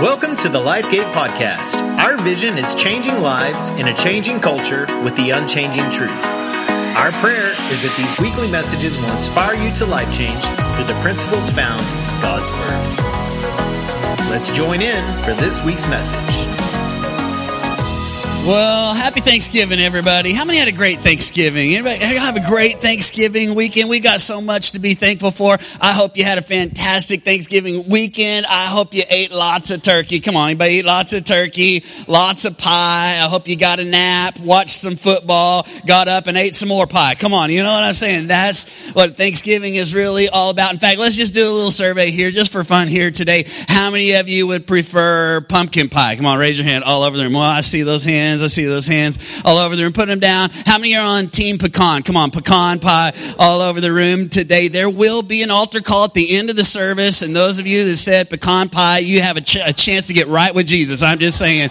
Welcome to the LifeGate Podcast. Our vision is changing lives in a changing culture with the unchanging truth. Our prayer is that these weekly messages will inspire you to life change through the principles found in God's Word. Let's join in for this week's message. Well, happy Thanksgiving, everybody. How many had a great Thanksgiving? Anybody have a great Thanksgiving weekend? We got so much to be thankful for. I hope you had a fantastic Thanksgiving weekend. I hope you ate lots of turkey. Come on, anybody eat lots of turkey, lots of pie. I hope you got a nap, watched some football, got up and ate some more pie. Come on, you know what I'm saying? That's what Thanksgiving is really all about. In fact, let's just do a little survey here just for fun here today. How many of you would prefer pumpkin pie? Come on, raise your hand all over the room. Well, I see those hands hands. I see those hands all over the room. Put them down. How many are on Team Pecan? Come on, pecan pie all over the room today. There will be an altar call at the end of the service. And those of you that said pecan pie, you have a, ch- a chance to get right with Jesus. I'm just saying.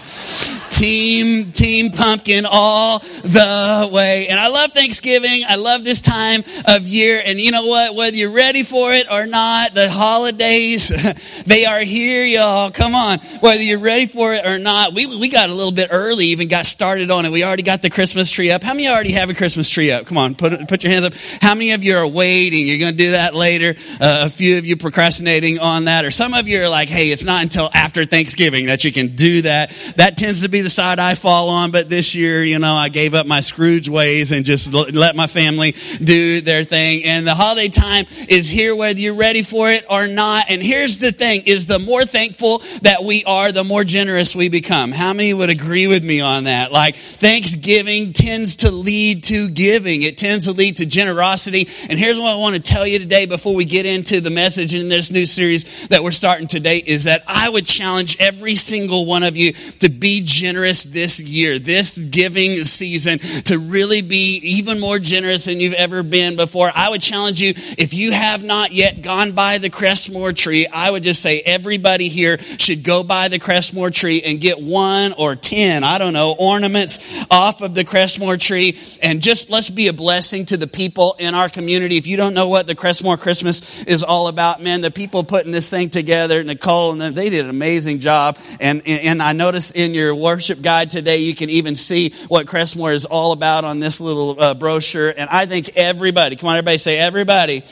Team, Team Pumpkin all the way. And I love Thanksgiving. I love this time of year. And you know what? Whether you're ready for it or not, the holidays, they are here, y'all. Come on. Whether you're ready for it or not, we, we got a little bit early, even got started on it. We already got the Christmas tree up. How many already have a Christmas tree up? Come on, put, put your hands up. How many of you are waiting? You're going to do that later. Uh, a few of you procrastinating on that. Or some of you are like, hey, it's not until after Thanksgiving that you can do that. That tends to be the side I fall on, but this year, you know, I gave up my Scrooge ways and just let my family do their thing. And the holiday time is here whether you're ready for it or not. And here's the thing is the more thankful that we are, the more generous we become. How many would agree with me on that? Like thanksgiving tends to lead to giving. It tends to lead to generosity. And here's what I want to tell you today before we get into the message in this new series that we're starting today is that I would challenge every single one of you to be generous generous this year, this giving season, to really be even more generous than you've ever been before. I would challenge you, if you have not yet gone by the Crestmore tree, I would just say everybody here should go by the Crestmore tree and get one or 10, I don't know, ornaments off of the Crestmore tree. And just let's be a blessing to the people in our community. If you don't know what the Crestmore Christmas is all about, man, the people putting this thing together, Nicole and them, they did an amazing job. And, and I noticed in your worship worship guide today, you can even see what Crestmore is all about on this little uh, brochure. And I think everybody, come on, everybody say everybody.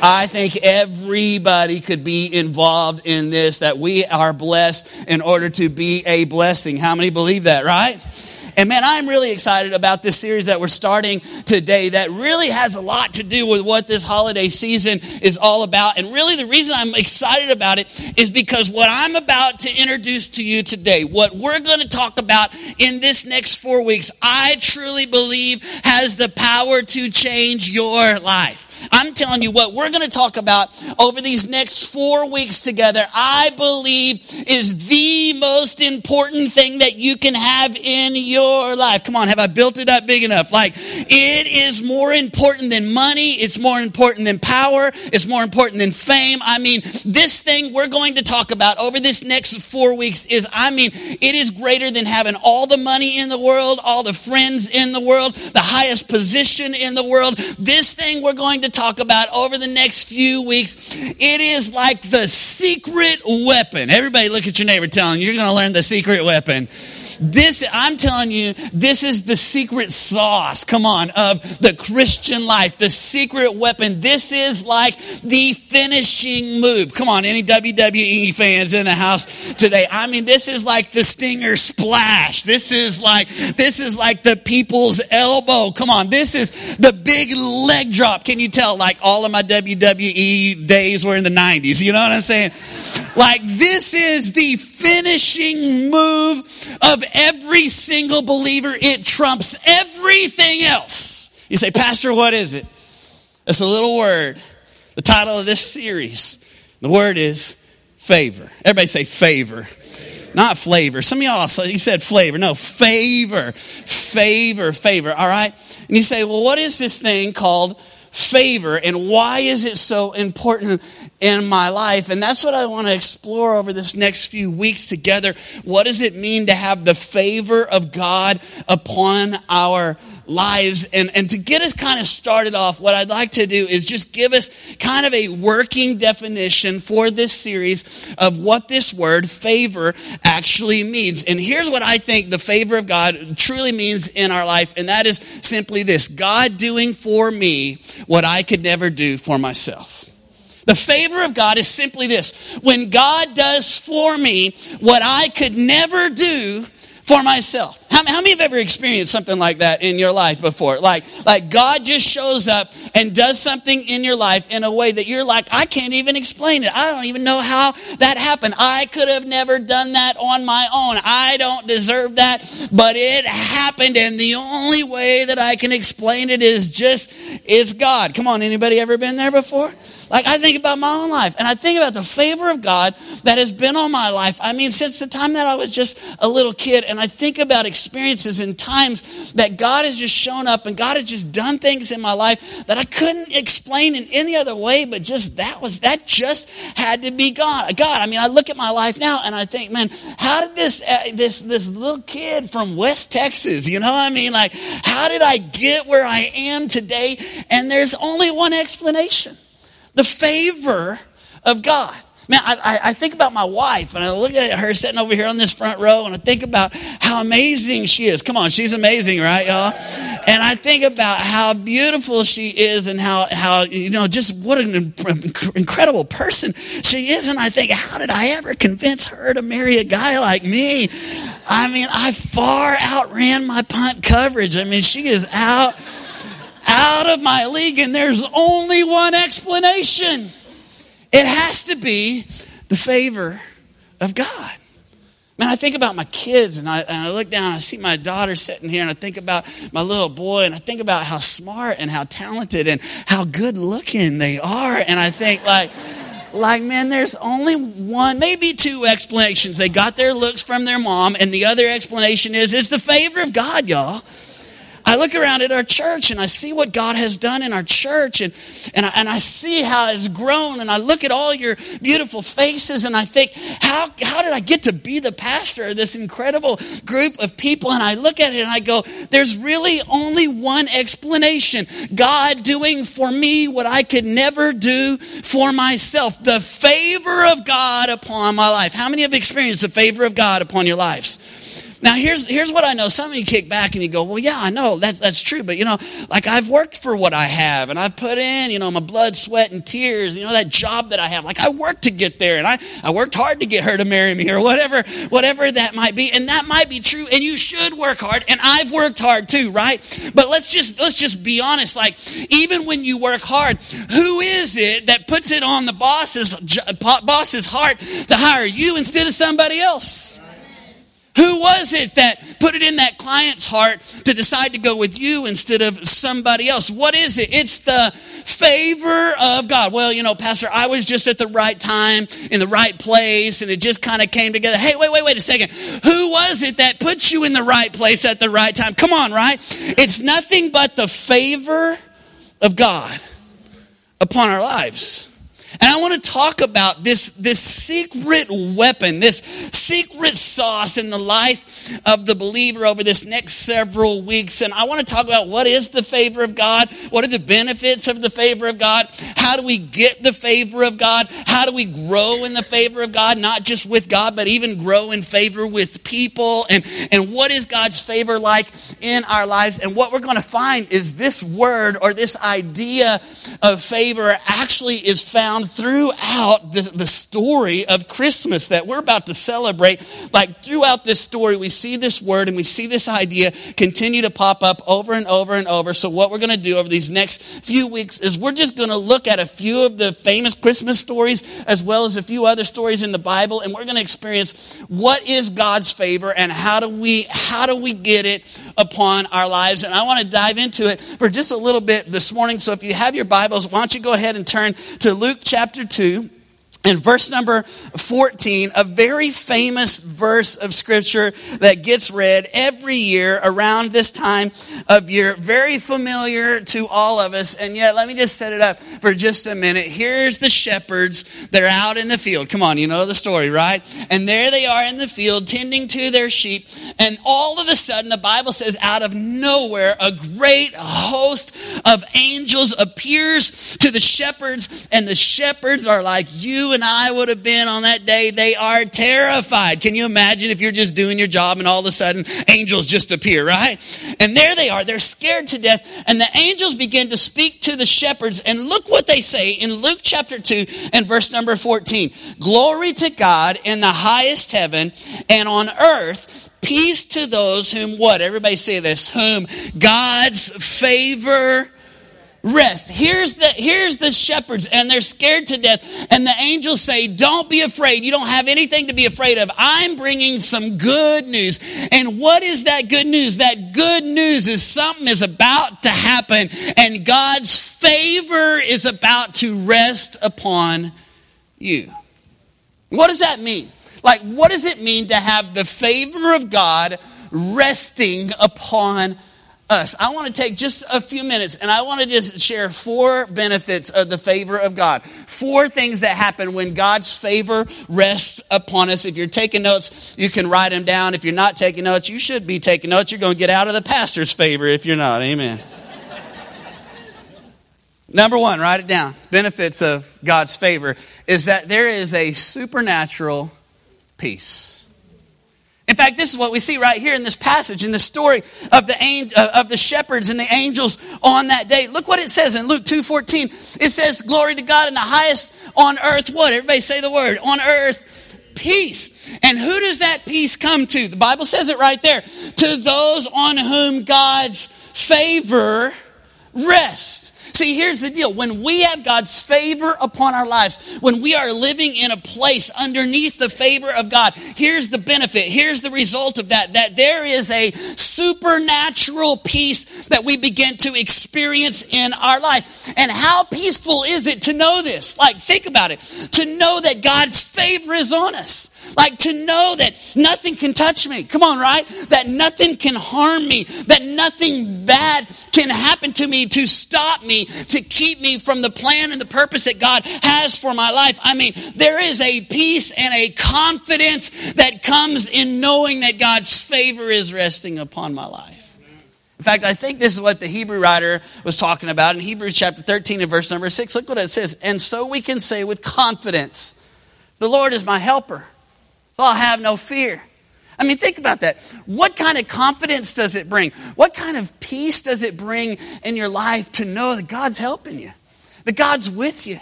I think everybody could be involved in this, that we are blessed in order to be a blessing. How many believe that, right? And man, I'm really excited about this series that we're starting today that really has a lot to do with what this holiday season is all about. And really, the reason I'm excited about it is because what I'm about to introduce to you today, what we're going to talk about in this next four weeks, I truly believe has the power to change your life. I'm telling you what we're going to talk about over these next four weeks together, I believe is the most important thing that you can have in your life. Come on, have I built it up big enough? Like, it is more important than money. It's more important than power. It's more important than fame. I mean, this thing we're going to talk about over this next four weeks is, I mean, it is greater than having all the money in the world, all the friends in the world, the highest position in the world. This thing we're going to talk about over the next few weeks. It is like the secret weapon. Everybody look at your neighbor telling you, you're going to learn the secret weapon. This, I'm telling you, this is the secret sauce, come on, of the Christian life, the secret weapon. This is like the finishing move. Come on, any WWE fans in the house today? I mean, this is like the stinger splash. This is like, this is like the people's elbow. Come on, this is the big leg drop. Can you tell? Like all of my WWE days were in the 90s. You know what I'm saying? Like this is the finishing move of every single believer. It trumps everything else. You say, Pastor, what is it? It's a little word. The title of this series, the word is favor. Everybody say favor. Not flavor. Some of y'all, you said flavor. No, favor. Favor, favor. All right? And you say, well, what is this thing called favor and why is it so important in my life? And that's what I want to explore over this next few weeks together. What does it mean to have the favor of God upon our lives. And, and to get us kind of started off, what I'd like to do is just give us kind of a working definition for this series of what this word favor actually means. And here's what I think the favor of God truly means in our life, and that is simply this God doing for me what I could never do for myself. The favor of God is simply this when God does for me what I could never do for myself. How, how, many have ever experienced something like that in your life before? Like, like God just shows up and does something in your life in a way that you're like, I can't even explain it. I don't even know how that happened. I could have never done that on my own. I don't deserve that, but it happened. And the only way that I can explain it is just, it's God. Come on, anybody ever been there before? Like I think about my own life and I think about the favor of God that has been on my life. I mean, since the time that I was just a little kid, and I think about experiences and times that God has just shown up and God has just done things in my life that I couldn't explain in any other way, but just that was, that just had to be God. God, I mean, I look at my life now and I think, man, how did this, uh, this, this little kid from West Texas, you know what I mean? Like, how did I get where I am today? And there's only one explanation the favor of God. Man, I, I, think about my wife and I look at her sitting over here on this front row and I think about how amazing she is. Come on, she's amazing, right, y'all? And I think about how beautiful she is and how, how you know, just what an incredible person she is. And I think, how did I ever convince her to marry a guy like me? I mean, I far outran my punt coverage. I mean, she is out out of my league, and there's only one explanation. It has to be the favor of God. Man, I think about my kids and I, and I look down and I see my daughter sitting here and I think about my little boy and I think about how smart and how talented and how good looking they are. And I think, like, like, man, there's only one, maybe two explanations. They got their looks from their mom, and the other explanation is it's the favor of God, y'all. I look around at our church and I see what God has done in our church and, and, I, and I see how it's grown and I look at all your beautiful faces and I think, how, how did I get to be the pastor of this incredible group of people? And I look at it and I go, there's really only one explanation God doing for me what I could never do for myself. The favor of God upon my life. How many have experienced the favor of God upon your lives? Now, here's, here's what I know. Some of you kick back and you go, well, yeah, I know that's, that's true. But, you know, like I've worked for what I have and I've put in, you know, my blood, sweat, and tears, you know, that job that I have. Like I worked to get there and I, I worked hard to get her to marry me or whatever, whatever that might be. And that might be true. And you should work hard. And I've worked hard too, right? But let's just, let's just be honest. Like, even when you work hard, who is it that puts it on the boss's, boss's heart to hire you instead of somebody else? Who was it that put it in that client's heart to decide to go with you instead of somebody else? What is it? It's the favor of God. Well, you know, Pastor, I was just at the right time in the right place and it just kind of came together. Hey, wait, wait, wait a second. Who was it that put you in the right place at the right time? Come on, right? It's nothing but the favor of God upon our lives. And I want to talk about this, this secret weapon, this secret sauce in the life of the believer over this next several weeks. And I want to talk about what is the favor of God? What are the benefits of the favor of God? How do we get the favor of God? How do we grow in the favor of God? Not just with God, but even grow in favor with people. And, and what is God's favor like in our lives? And what we're going to find is this word or this idea of favor actually is found throughout the, the story of Christmas that we're about to celebrate. Like throughout this story, we see this word and we see this idea continue to pop up over and over and over. So, what we're going to do over these next few weeks is we're just going to look at a few of the famous Christmas stories as well as a few other stories in the Bible, and we're going to experience what is God's favor and how do we how do we get it upon our lives. And I want to dive into it for just a little bit this morning. So, if you have your Bibles, why don't you go ahead and turn to Luke chapter 2. In verse number 14, a very famous verse of scripture that gets read every year around this time of year, very familiar to all of us. And yet, let me just set it up for just a minute. Here's the shepherds. They're out in the field. Come on, you know the story, right? And there they are in the field tending to their sheep. And all of a sudden, the Bible says, out of nowhere, a great host of angels appears to the shepherds. And the shepherds are like, you and I would have been on that day, they are terrified. Can you imagine if you're just doing your job and all of a sudden angels just appear, right? And there they are. They're scared to death. And the angels begin to speak to the shepherds. And look what they say in Luke chapter 2 and verse number 14. Glory to God in the highest heaven and on earth peace to those whom what? Everybody say this. Whom God's favor rest. Here's the, here's the shepherds and they're scared to death. And the angels say, don't be afraid. You don't have anything to be afraid of. I'm bringing some good news. And what is that good news? That good news is something is about to happen and God's favor is about to rest upon you. What does that mean? Like, what does it mean to have the favor of God resting upon us. I want to take just a few minutes and I want to just share four benefits of the favor of God. Four things that happen when God's favor rests upon us. If you're taking notes, you can write them down. If you're not taking notes, you should be taking notes. You're going to get out of the pastor's favor if you're not. Amen. Number one, write it down. Benefits of God's favor is that there is a supernatural peace. In fact, this is what we see right here in this passage, in the story of the, uh, of the shepherds and the angels on that day. Look what it says in Luke 2.14. It says, glory to God in the highest on earth. What? Everybody say the word. On earth, peace. And who does that peace come to? The Bible says it right there. To those on whom God's favor rests. See, here's the deal. When we have God's favor upon our lives, when we are living in a place underneath the favor of God, here's the benefit. Here's the result of that. That there is a supernatural peace that we begin to experience in our life. And how peaceful is it to know this? Like, think about it. To know that God's favor is on us. Like to know that nothing can touch me. Come on, right? That nothing can harm me. That nothing bad can happen to me to stop me, to keep me from the plan and the purpose that God has for my life. I mean, there is a peace and a confidence that comes in knowing that God's favor is resting upon my life. In fact, I think this is what the Hebrew writer was talking about in Hebrews chapter 13 and verse number 6. Look what it says. And so we can say with confidence, The Lord is my helper so I'll have no fear. I mean, think about that. What kind of confidence does it bring? What kind of peace does it bring in your life to know that God's helping you, that God's with you,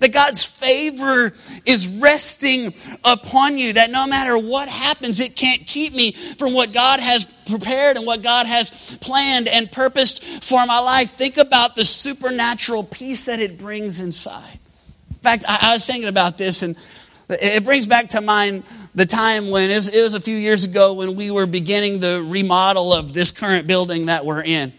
that God's favor is resting upon you, that no matter what happens, it can't keep me from what God has prepared and what God has planned and purposed for my life? Think about the supernatural peace that it brings inside. In fact, I, I was thinking about this, and it brings back to mind the time when it was, it was, a few years ago when we were beginning the remodel of this current building that we're in.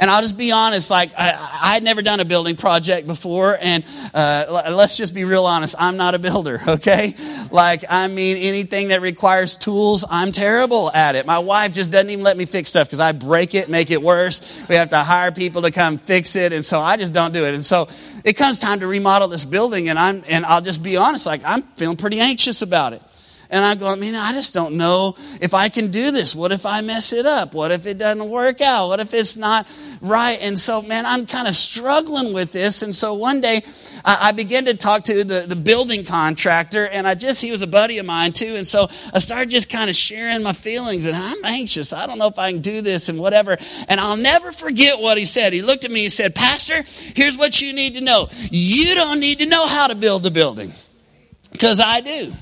And I'll just be honest, like, I, had never done a building project before, and uh, let's just be real honest, I'm not a builder, okay? Like, I mean, anything that requires tools, I'm terrible at it. My wife just doesn't even let me fix stuff because I break it, make it worse. We have to hire people to come fix it, and so I just don't do it. And so it comes time to remodel this building, and I'm, and I'll just be honest, like, I'm feeling pretty anxious about it. And I go, man, I just don't know if I can do this. What if I mess it up? What if it doesn't work out? What if it's not right? And so, man, I'm kind of struggling with this. And so one day I, I began to talk to the, the building contractor, and I just, he was a buddy of mine too. And so I started just kind of sharing my feelings, and I'm anxious. I don't know if I can do this and whatever. And I'll never forget what he said. He looked at me and said, Pastor, here's what you need to know. You don't need to know how to build the building because I do.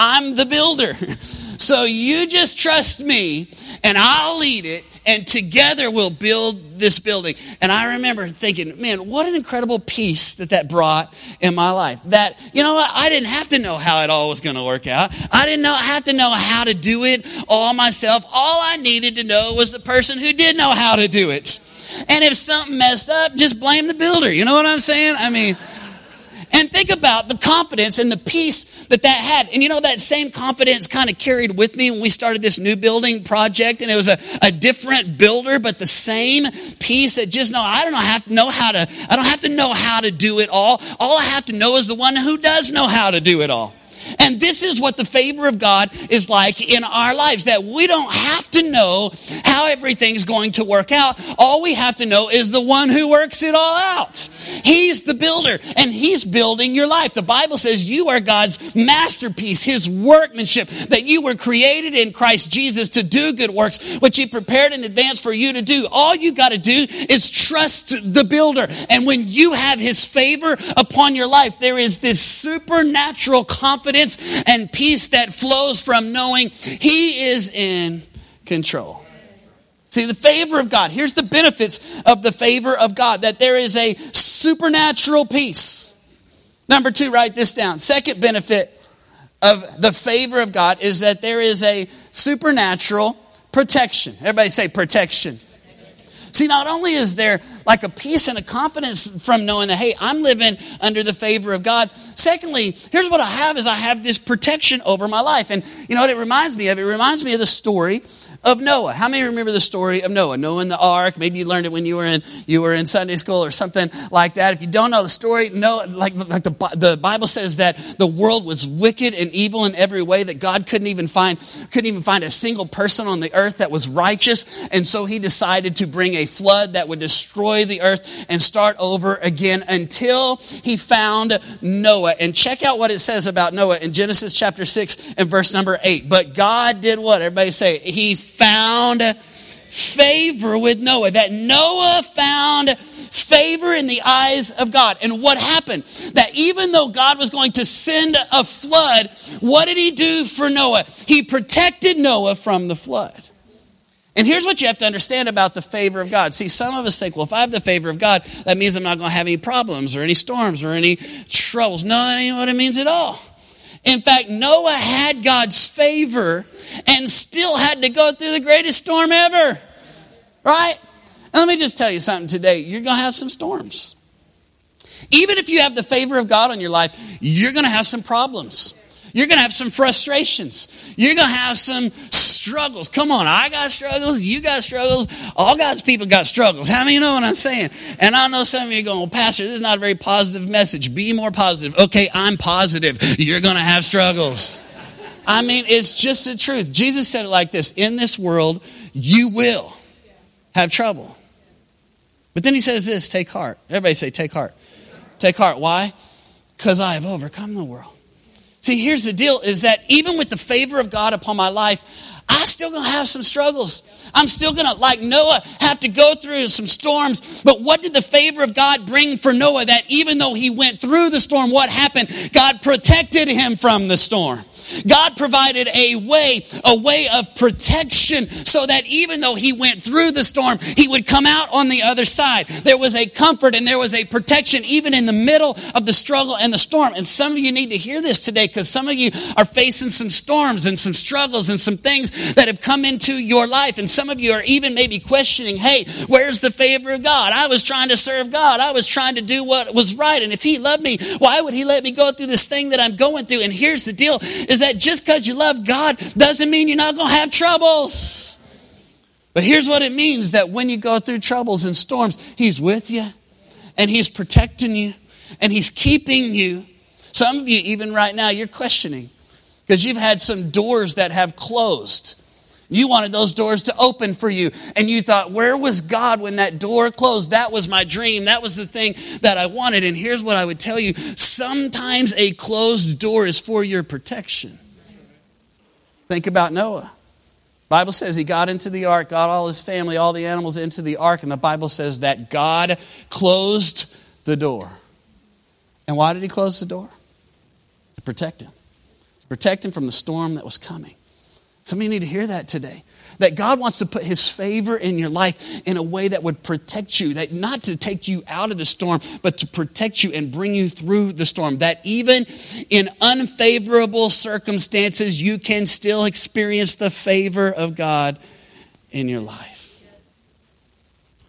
I'm the builder. So you just trust me and I'll lead it and together we'll build this building. And I remember thinking, man, what an incredible peace that that brought in my life. That, you know what? I didn't have to know how it all was going to work out. I didn't know, have to know how to do it all myself. All I needed to know was the person who did know how to do it. And if something messed up, just blame the builder. You know what I'm saying? I mean, And think about the confidence and the peace that that had. And you know, that same confidence kind of carried with me when we started this new building project. And it was a, a different builder, but the same peace that just know, I don't know, have to know how to, I don't have to know how to do it all. All I have to know is the one who does know how to do it all. And this is what the favor of God is like in our lives that we don't have to know how everything's going to work out. All we have to know is the one who works it all out. He's the builder and he's building your life. The Bible says you are God's masterpiece, his workmanship, that you were created in Christ Jesus to do good works, which he prepared in advance for you to do. All you got to do is trust the builder. And when you have his favor upon your life, there is this supernatural confidence confidence and peace that flows from knowing He is in control. See, the favor of God. Here's the benefits of the favor of God that there is a supernatural peace. Number two, write this down. Second benefit of the favor of God is that there is a supernatural protection. Everybody say protection. See, not only is there like a peace and a confidence from knowing that, hey, I'm living under the favor of God. Secondly, here's what I have is I have this protection over my life. And you know what it reminds me of? It reminds me of the story of Noah. How many remember the story of Noah? Noah in the ark. Maybe you learned it when you were in you were in Sunday school or something like that. If you don't know the story, Noah, like like the the Bible says that the world was wicked and evil in every way. That God couldn't even find couldn't even find a single person on the earth that was righteous, and so He decided to bring a flood that would destroy the earth and start over again until He found Noah. And check out what it says about Noah in Genesis chapter six and verse number eight. But God did what? Everybody say He found favor with Noah, that Noah found favor in the eyes of God. And what happened? That even though God was going to send a flood, what did he do for Noah? He protected Noah from the flood. And here's what you have to understand about the favor of God. See, some of us think, well, if I have the favor of God, that means I'm not going to have any problems or any storms or any troubles. No, that ain't what it means at all. In fact, Noah had God's favor and still had to go through the greatest storm ever. Right? And let me just tell you something today. You're going to have some storms. Even if you have the favor of God on your life, you're going to have some problems. You're going to have some frustrations. You're going to have some struggles. Come on, I got struggles. You got struggles. All God's people got struggles. How many know what I'm saying? And I know some of you are going, well, Pastor, this is not a very positive message. Be more positive. Okay, I'm positive. You're going to have struggles. I mean, it's just the truth. Jesus said it like this In this world, you will have trouble. But then he says this take heart. Everybody say, take heart. Take heart. Why? Because I have overcome the world. See, here's the deal is that even with the favor of God upon my life, I still gonna have some struggles. I'm still gonna, like Noah, have to go through some storms. But what did the favor of God bring for Noah? That even though he went through the storm, what happened? God protected him from the storm. God provided a way, a way of protection so that even though he went through the storm, he would come out on the other side. There was a comfort and there was a protection even in the middle of the struggle and the storm. And some of you need to hear this today because some of you are facing some storms and some struggles and some things that have come into your life. And some of you are even maybe questioning, hey, where's the favor of God? I was trying to serve God. I was trying to do what was right. And if he loved me, why would he let me go through this thing that I'm going through? And here's the deal is that just because you love God doesn't mean you're not going to have troubles. But here's what it means that when you go through troubles and storms, He's with you and He's protecting you and He's keeping you. Some of you, even right now, you're questioning because you've had some doors that have closed. You wanted those doors to open for you. And you thought, where was God when that door closed? That was my dream. That was the thing that I wanted. And here's what I would tell you sometimes a closed door is for your protection. Think about Noah. Bible says he got into the ark, got all his family, all the animals into the ark, and the Bible says that God closed the door. And why did he close the door? To protect him. To protect him from the storm that was coming. Some of you need to hear that today. That God wants to put his favor in your life in a way that would protect you, that not to take you out of the storm, but to protect you and bring you through the storm. That even in unfavorable circumstances, you can still experience the favor of God in your life.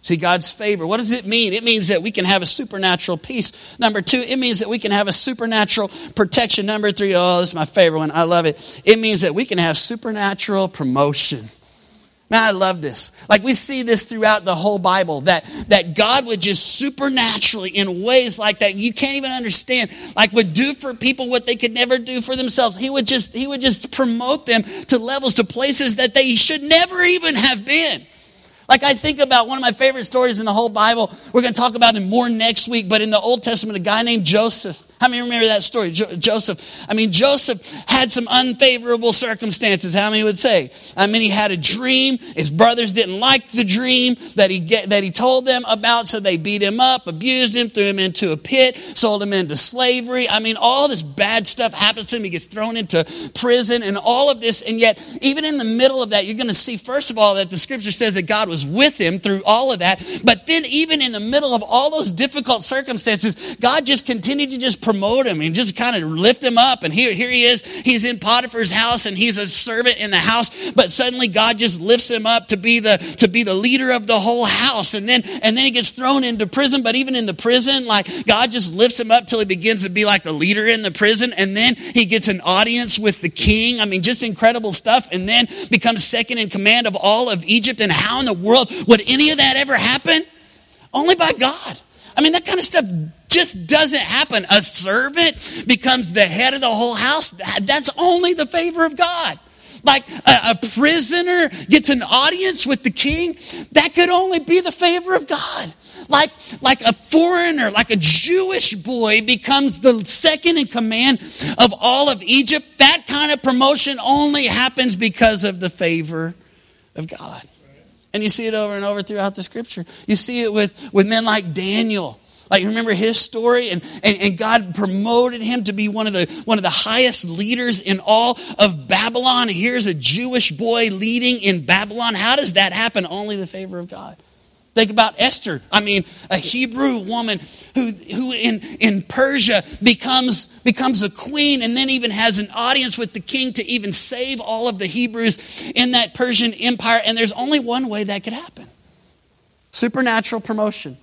See, God's favor. What does it mean? It means that we can have a supernatural peace. Number two, it means that we can have a supernatural protection. Number three, oh, this is my favorite one. I love it. It means that we can have supernatural promotion. Man, I love this. Like we see this throughout the whole Bible that, that God would just supernaturally, in ways like that you can't even understand, like would do for people what they could never do for themselves. He would just, he would just promote them to levels, to places that they should never even have been. Like I think about one of my favorite stories in the whole Bible. We're going to talk about it more next week, but in the Old Testament, a guy named Joseph. How many remember that story? Jo- Joseph. I mean, Joseph had some unfavorable circumstances. How many would say? I mean, he had a dream. His brothers didn't like the dream that he get, that he told them about, so they beat him up, abused him, threw him into a pit, sold him into slavery. I mean, all this bad stuff happens to him. He gets thrown into prison and all of this. And yet, even in the middle of that, you're going to see, first of all, that the scripture says that God was with him through all of that. But then, even in the middle of all those difficult circumstances, God just continued to just promote him and just kind of lift him up. And here, here he is. He's in Potiphar's house and he's a servant in the house. But suddenly God just lifts him up to be the, to be the leader of the whole house. And then, and then he gets thrown into prison. But even in the prison, like God just lifts him up till he begins to be like the leader in the prison. And then he gets an audience with the king. I mean, just incredible stuff. And then becomes second in command of all of Egypt. And how in the world would any of that ever happen? Only by God. I mean, that kind of stuff just doesn't happen. A servant becomes the head of the whole house. That's only the favor of God. Like a, a, prisoner gets an audience with the king, that could only be the favor of God. Like, like a foreigner, like a Jewish boy becomes the second in command of all of Egypt. That kind of promotion only happens because of the favor of God. And you see it over and over throughout the scripture. You see it with, with men like Daniel like remember his story? And, and, and God promoted him to be one of the one of the highest leaders in all of Babylon. Here's a Jewish boy leading in Babylon. How does that happen? Only the favor of God. Think about Esther. I mean, a Hebrew woman who, who in, in Persia becomes, becomes a queen and then even has an audience with the king to even save all of the Hebrews in that Persian empire. And there's only one way that could happen supernatural promotion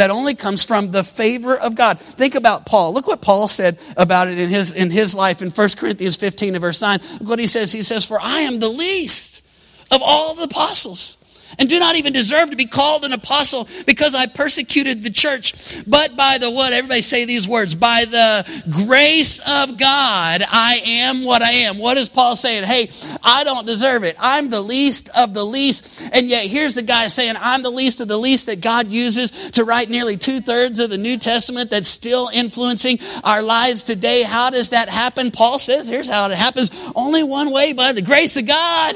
that only comes from the favor of God. Think about Paul. Look what Paul said about it in his, in his life in 1 Corinthians 15 and verse 9. Look what he says. He says, For I am the least of all the apostles and do not even deserve to be called an apostle because I persecuted the church. But by the what? Everybody say these words. By the grace of God, I am what I am. What is Paul saying? Hey, I don't deserve it. I'm the least of the least. And yet here's the guy saying, I'm the least of the least that God uses to write nearly two thirds of the New Testament that's still influencing our lives today. How does that happen? Paul says, here's how it happens. Only one way by the grace of God.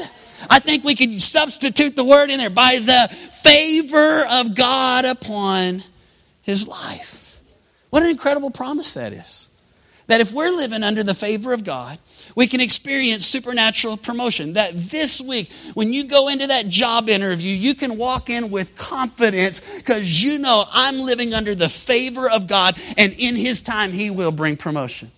I think we could substitute the word in there by the favor of God upon his life. What an incredible promise that is. That if we're living under the favor of God, we can experience supernatural promotion. That this week, when you go into that job interview, you can walk in with confidence because you know I'm living under the favor of God, and in His time, He will bring promotion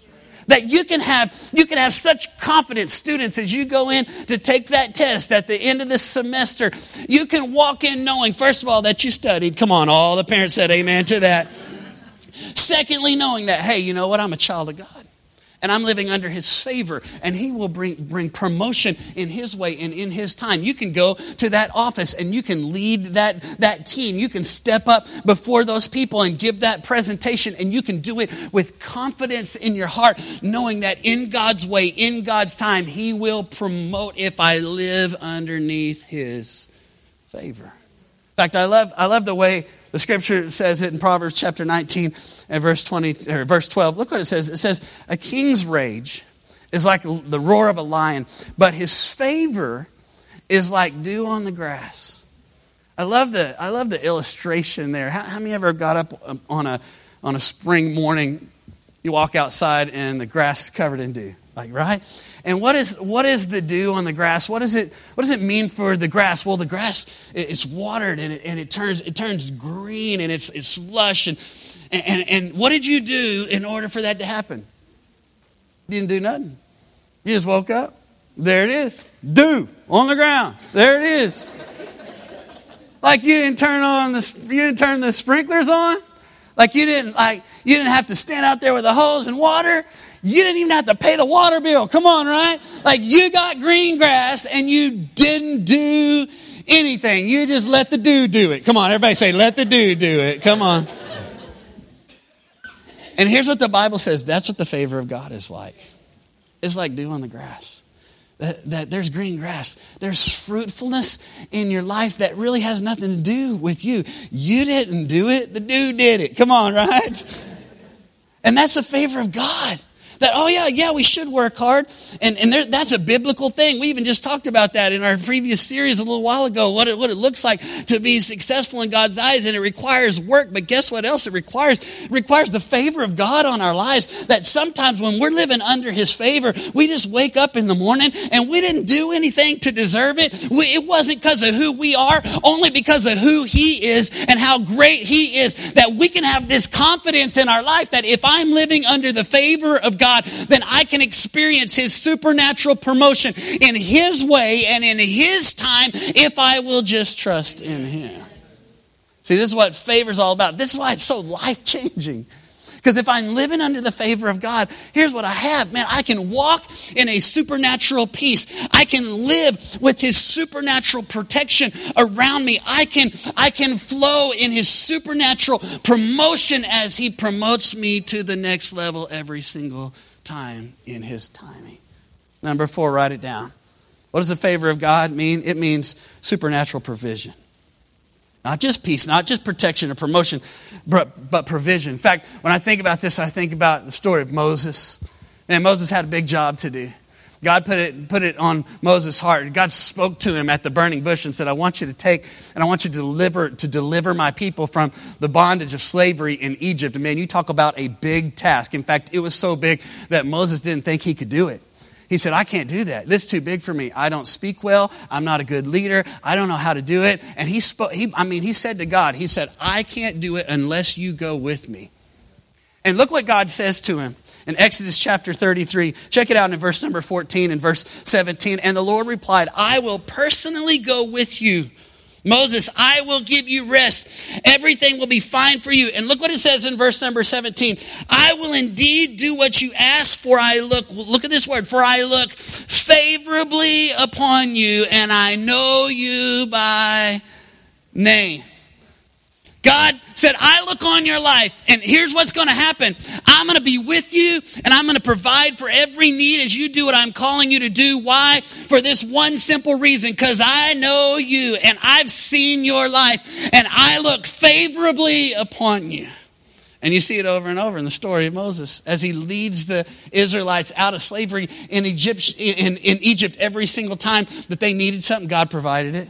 that you can have you can have such confidence students as you go in to take that test at the end of this semester. You can walk in knowing first of all that you studied. Come on all the parents said amen to that. Secondly knowing that hey you know what? I'm a child of god and I'm living under his favor, and he will bring, bring promotion in his way and in his time. You can go to that office and you can lead that, that team. You can step up before those people and give that presentation, and you can do it with confidence in your heart, knowing that in God's way, in God's time, he will promote if I live underneath his favor. In fact, I love, I love the way the scripture says it in Proverbs chapter 19 and verse 20 or verse 12. Look what it says. It says, "A king's rage is like the roar of a lion, but his favor is like dew on the grass." I love the I love the illustration there. How, how many ever got up um, on a on a spring morning? You walk outside and the grass is covered in dew, like right? And what is, what is the dew on the grass? What, is it, what does it mean for the grass? Well, the grass, it's watered and it, and it, turns, it turns green and it's, it's lush. And, and, and what did you do in order for that to happen? You didn't do nothing. You just woke up. There it is. Dew on the ground. There it is. Like you didn't turn on the you didn't turn the sprinklers on? Like you didn't like you didn't have to stand out there with a hose and water. You didn't even have to pay the water bill. Come on, right? Like you got green grass and you didn't do anything. You just let the dude do it. Come on, everybody say, let the dude do it. Come on. And here's what the Bible says that's what the favor of God is like. It's like dew on the grass. That, that, there's green grass. There's fruitfulness in your life that really has nothing to do with you. You didn't do it, the dude did it. Come on, right? And that's the favor of God. That, oh, yeah, yeah, we should work hard. And, and there, that's a biblical thing. We even just talked about that in our previous series a little while ago, what it, what it looks like to be successful in God's eyes. And it requires work. But guess what else it requires? It requires the favor of God on our lives. That sometimes when we're living under His favor, we just wake up in the morning and we didn't do anything to deserve it. We, it wasn't because of who we are, only because of who He is and how great He is. That we can have this confidence in our life that if I'm living under the favor of God, God, then I can experience His supernatural promotion in His way and in His time if I will just trust in Him. See, this is what favor is all about. This is why it's so life changing. Because if I'm living under the favor of God, here's what I have. Man, I can walk in a supernatural peace. I can live with his supernatural protection around me. I can, I can flow in his supernatural promotion as he promotes me to the next level every single time in his timing. Number four, write it down. What does the favor of God mean? It means supernatural provision. Not just peace, not just protection or promotion, but, but provision. In fact, when I think about this, I think about the story of Moses. And Moses had a big job to do. God put it, put it on Moses' heart. God spoke to him at the burning bush and said, I want you to take and I want you to deliver, to deliver my people from the bondage of slavery in Egypt. And man, you talk about a big task. In fact, it was so big that Moses didn't think he could do it. He said, I can't do that. This is too big for me. I don't speak well. I'm not a good leader. I don't know how to do it. And he spoke, he, I mean, he said to God, he said, I can't do it unless you go with me. And look what God says to him in Exodus chapter 33. Check it out in verse number 14 and verse 17. And the Lord replied, I will personally go with you Moses, I will give you rest. Everything will be fine for you. And look what it says in verse number 17. I will indeed do what you ask for I look, look at this word, for I look favorably upon you and I know you by name. God said, I look on your life, and here's what's going to happen. I'm going to be with you, and I'm going to provide for every need as you do what I'm calling you to do. Why? For this one simple reason because I know you, and I've seen your life, and I look favorably upon you. And you see it over and over in the story of Moses as he leads the Israelites out of slavery in Egypt, in, in Egypt every single time that they needed something, God provided it.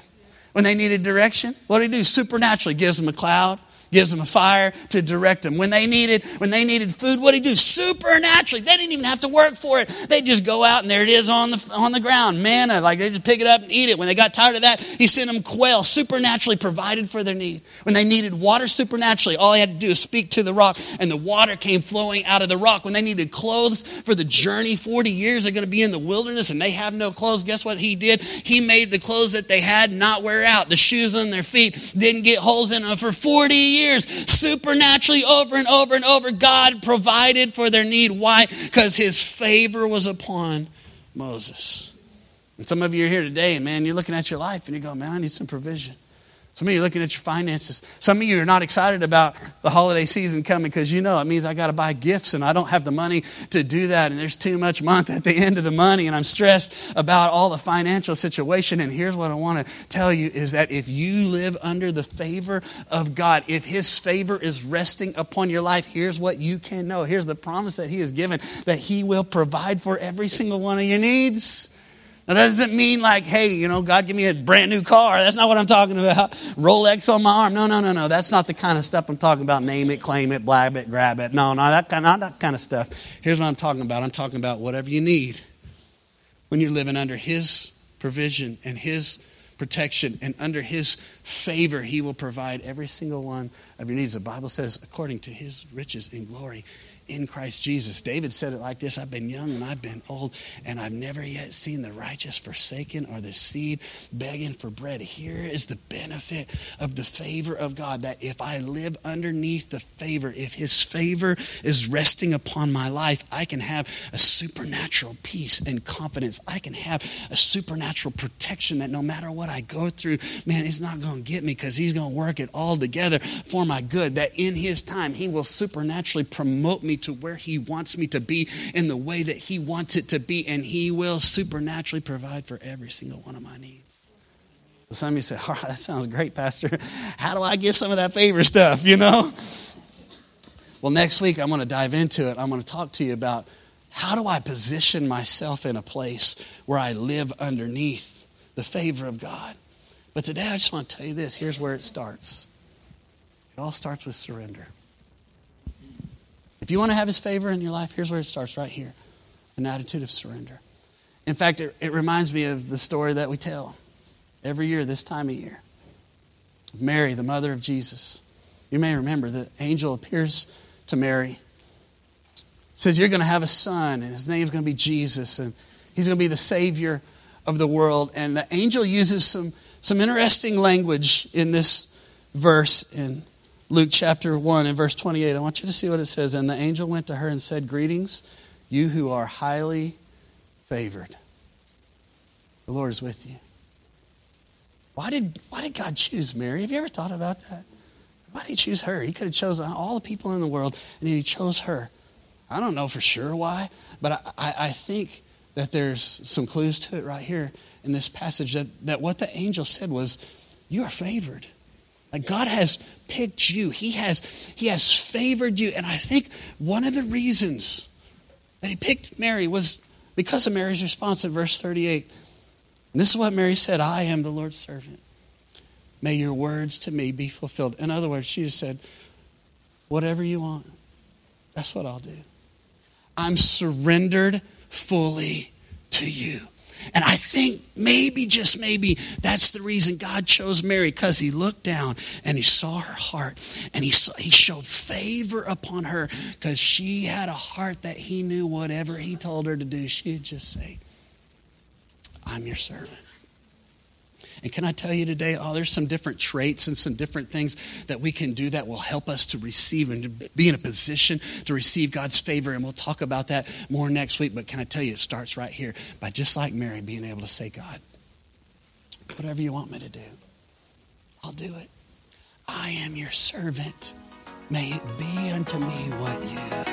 When they needed direction, what did he do? Supernaturally gives them a cloud, gives them a fire to direct them. When they needed, when they needed food, what did he do? Supernaturally. They didn't even have to work for it. They just go out and there it is on the, on the ground. Manna, like they just pick it up and eat it. When they got tired of that, he sent them quail, supernaturally provided for their need. When they needed water supernaturally, all he had to do is speak to the rock and the water came flowing out of the rock. When they needed clothes for the journey, 40 years they're going to be in the wilderness and they have no clothes. Guess what he did? He made the clothes that they had not wear out. The shoes on their feet didn't get holes in them for 40 years supernaturally over and over and over, God provided for their need. Why? Because his favor was upon Moses. And some of you are here today, and man, you're looking at your life and you go, man, I need some provision. Some of you are looking at your finances. Some of you are not excited about the holiday season coming because you know it means I got to buy gifts and I don't have the money to do that. And there's too much month at the end of the money, and I'm stressed about all the financial situation. And here's what I want to tell you is that if you live under the favor of God, if His favor is resting upon your life, here's what you can know. Here's the promise that He has given that He will provide for every single one of your needs. Now, that doesn't mean like, hey, you know, God give me a brand new car. That's not what I'm talking about. Rolex on my arm. No, no, no, no. That's not the kind of stuff I'm talking about. Name it, claim it, blab it, grab it. No, no, that kind, not that kind of stuff. Here's what I'm talking about. I'm talking about whatever you need when you're living under His provision and His protection and under His favor, He will provide every single one of your needs. The Bible says, according to His riches in glory in Christ Jesus. David said it like this I've been young and I've been old, and I've never yet seen the righteous forsaken or the seed begging for bread. Here is the benefit of the favor of God that if I live underneath the favor, if His favor is resting upon my life, I can have a supernatural peace and confidence. I can have a supernatural protection that no matter what I go through, man, it's not going to get me because He's going to work it all together for my good. That in His time, He will supernaturally promote to where He wants me to be in the way that He wants it to be, and He will supernaturally provide for every single one of my needs. So some of you say, All right, that sounds great, Pastor. How do I get some of that favor stuff, you know? Well, next week I'm going to dive into it. I'm going to talk to you about how do I position myself in a place where I live underneath the favor of God. But today I just want to tell you this here's where it starts. It all starts with surrender. If you want to have His favor in your life, here's where it starts right here an attitude of surrender. In fact, it, it reminds me of the story that we tell every year, this time of year. Mary, the mother of Jesus. You may remember the angel appears to Mary, says, You're going to have a son, and his name's going to be Jesus, and he's going to be the Savior of the world. And the angel uses some, some interesting language in this verse in Luke chapter 1 and verse 28. I want you to see what it says. And the angel went to her and said, Greetings, you who are highly favored. The Lord is with you. Why did, why did God choose Mary? Have you ever thought about that? Why did he choose her? He could have chosen all the people in the world, and he chose her. I don't know for sure why, but I, I, I think that there's some clues to it right here in this passage that, that what the angel said was, You are favored. Like God has picked you. He has, he has favored you. And I think one of the reasons that he picked Mary was because of Mary's response in verse 38. And this is what Mary said I am the Lord's servant. May your words to me be fulfilled. In other words, she just said, Whatever you want, that's what I'll do. I'm surrendered fully to you. And I think maybe, just maybe, that's the reason God chose Mary, because he looked down and he saw her heart and he, saw, he showed favor upon her because she had a heart that he knew whatever he told her to do, she'd just say, I'm your servant. And can I tell you today, oh, there's some different traits and some different things that we can do that will help us to receive and to be in a position to receive God's favor. And we'll talk about that more next week. But can I tell you, it starts right here by just like Mary being able to say, God, whatever you want me to do, I'll do it. I am your servant. May it be unto me what you have.